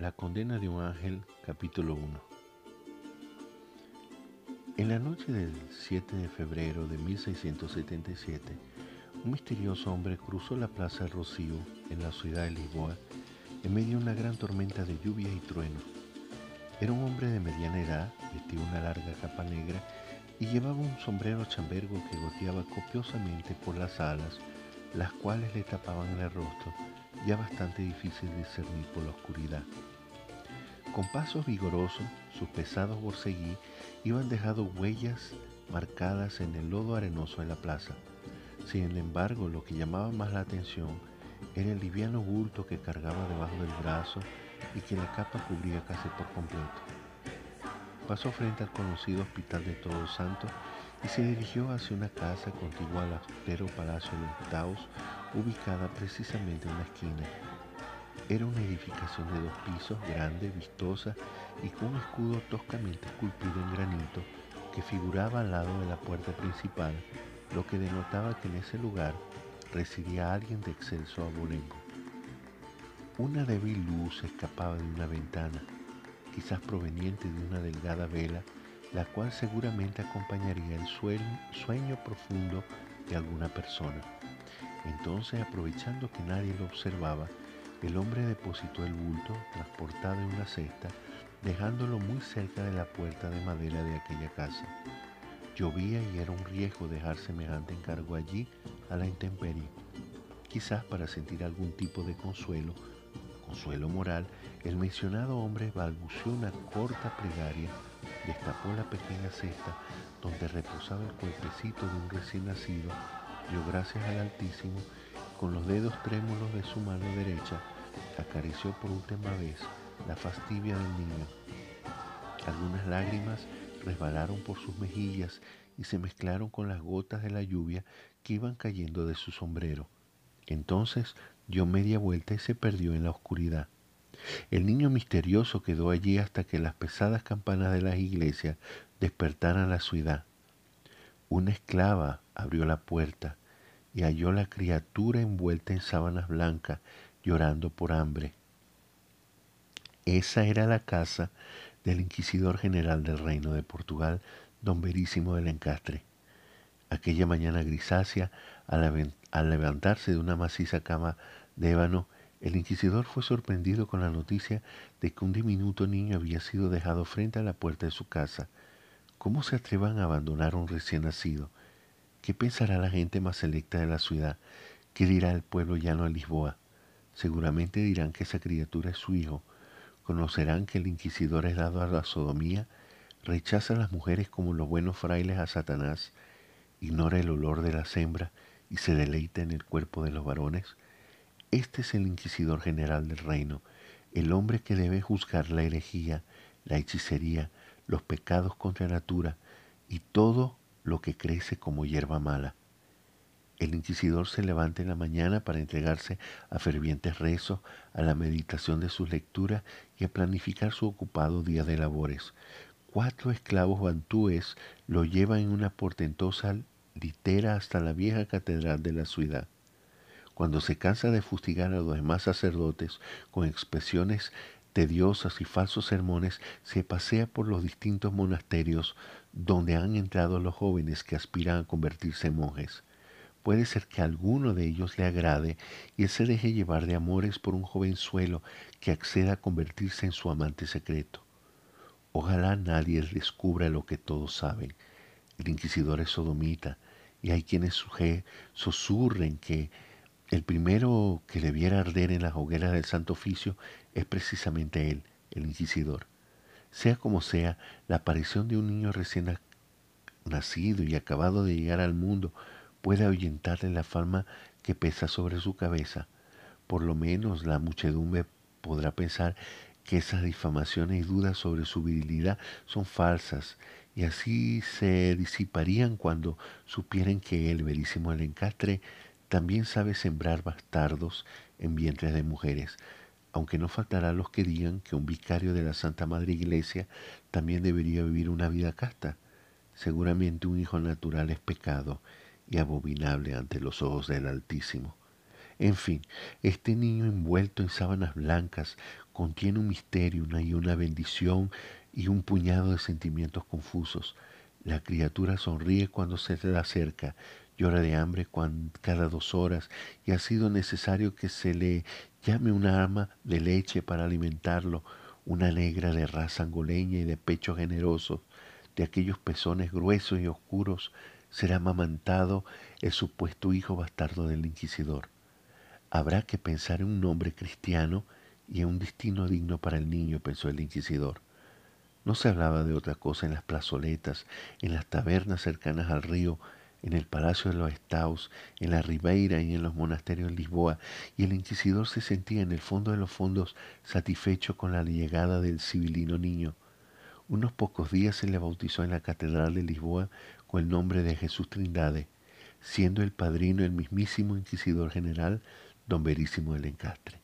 La condena de un ángel, capítulo 1. En la noche del 7 de febrero de 1677, un misterioso hombre cruzó la plaza Rocío en la ciudad de Lisboa en medio de una gran tormenta de lluvia y trueno. Era un hombre de mediana edad, vestía una larga capa negra y llevaba un sombrero chambergo que goteaba copiosamente por las alas, las cuales le tapaban el rostro ya bastante difícil de discernir por la oscuridad. Con pasos vigorosos, sus pesados borceguí iban dejando huellas marcadas en el lodo arenoso de la plaza. Sin embargo, lo que llamaba más la atención era el liviano bulto que cargaba debajo del brazo y que la capa cubría casi por completo. Pasó frente al conocido Hospital de Todos Santos y se dirigió hacia una casa contigua al austero Palacio de Taos, ubicada precisamente en la esquina. Era una edificación de dos pisos, grande, vistosa y con un escudo toscamente esculpido en granito que figuraba al lado de la puerta principal, lo que denotaba que en ese lugar residía alguien de excelso abolengo. Una débil luz escapaba de una ventana, quizás proveniente de una delgada vela la cual seguramente acompañaría el sueño, profundo de alguna persona. Entonces, aprovechando que nadie lo observaba, el hombre depositó el bulto, transportado en una cesta, dejándolo muy cerca de la puerta de madera de aquella casa. Llovía y era un riesgo dejar semejante encargo allí a la intemperie. Quizás para sentir algún tipo de consuelo, consuelo moral, el mencionado hombre balbuceó una corta plegaria destapó la pequeña cesta donde reposaba el cuerpecito de un recién nacido, dio gracias al Altísimo, con los dedos trémulos de su mano derecha, acarició por última vez la fastibia del niño. Algunas lágrimas resbalaron por sus mejillas y se mezclaron con las gotas de la lluvia que iban cayendo de su sombrero. Entonces dio media vuelta y se perdió en la oscuridad. El niño misterioso quedó allí hasta que las pesadas campanas de las iglesias despertaran la ciudad. Una esclava abrió la puerta y halló la criatura envuelta en sábanas blancas, llorando por hambre. Esa era la casa del inquisidor general del reino de Portugal, don Verísimo de Lencastre. Aquella mañana grisácea, al levantarse de una maciza cama de ébano, el inquisidor fue sorprendido con la noticia de que un diminuto niño había sido dejado frente a la puerta de su casa. ¿Cómo se atrevan a abandonar a un recién nacido? ¿Qué pensará la gente más selecta de la ciudad? ¿Qué dirá el pueblo llano de Lisboa? Seguramente dirán que esa criatura es su hijo. Conocerán que el inquisidor es dado a la sodomía, rechaza a las mujeres como los buenos frailes a Satanás, ignora el olor de la hembras y se deleita en el cuerpo de los varones. Este es el inquisidor general del reino, el hombre que debe juzgar la herejía, la hechicería, los pecados contra natura y todo lo que crece como hierba mala. El inquisidor se levanta en la mañana para entregarse a fervientes rezos, a la meditación de sus lecturas y a planificar su ocupado día de labores. Cuatro esclavos bantúes lo llevan en una portentosa litera hasta la vieja catedral de la ciudad. Cuando se cansa de fustigar a los demás sacerdotes con expresiones tediosas y falsos sermones, se pasea por los distintos monasterios donde han entrado los jóvenes que aspiran a convertirse en monjes. Puede ser que alguno de ellos le agrade y él se deje llevar de amores por un jovenzuelo que acceda a convertirse en su amante secreto. Ojalá nadie descubra lo que todos saben. El inquisidor es sodomita y hay quienes susurren que el primero que debiera arder en las hogueras del Santo Oficio es precisamente él, el inquisidor. Sea como sea, la aparición de un niño recién nacido y acabado de llegar al mundo puede ahuyentarle la fama que pesa sobre su cabeza. Por lo menos la muchedumbre podrá pensar que esas difamaciones y dudas sobre su virilidad son falsas, y así se disiparían cuando supieran que el verísimo el encastre también sabe sembrar bastardos en vientres de mujeres, aunque no faltará los que digan que un vicario de la Santa Madre Iglesia también debería vivir una vida casta. Seguramente un hijo natural es pecado y abominable ante los ojos del Altísimo. En fin, este niño envuelto en sábanas blancas contiene un misterio una y una bendición y un puñado de sentimientos confusos. La criatura sonríe cuando se le acerca, llora de hambre cada dos horas y ha sido necesario que se le llame una arma de leche para alimentarlo, una negra de raza angoleña y de pecho generoso, de aquellos pezones gruesos y oscuros, será amamantado el supuesto hijo bastardo del inquisidor. Habrá que pensar en un nombre cristiano y en un destino digno para el niño, pensó el inquisidor. No se hablaba de otra cosa en las plazoletas, en las tabernas cercanas al río, en el palacio de los Estaus, en la Ribeira y en los monasterios de Lisboa, y el inquisidor se sentía en el fondo de los fondos satisfecho con la llegada del civilino niño. Unos pocos días se le bautizó en la Catedral de Lisboa con el nombre de Jesús Trindade, siendo el padrino el mismísimo inquisidor general don Verísimo del Encastre.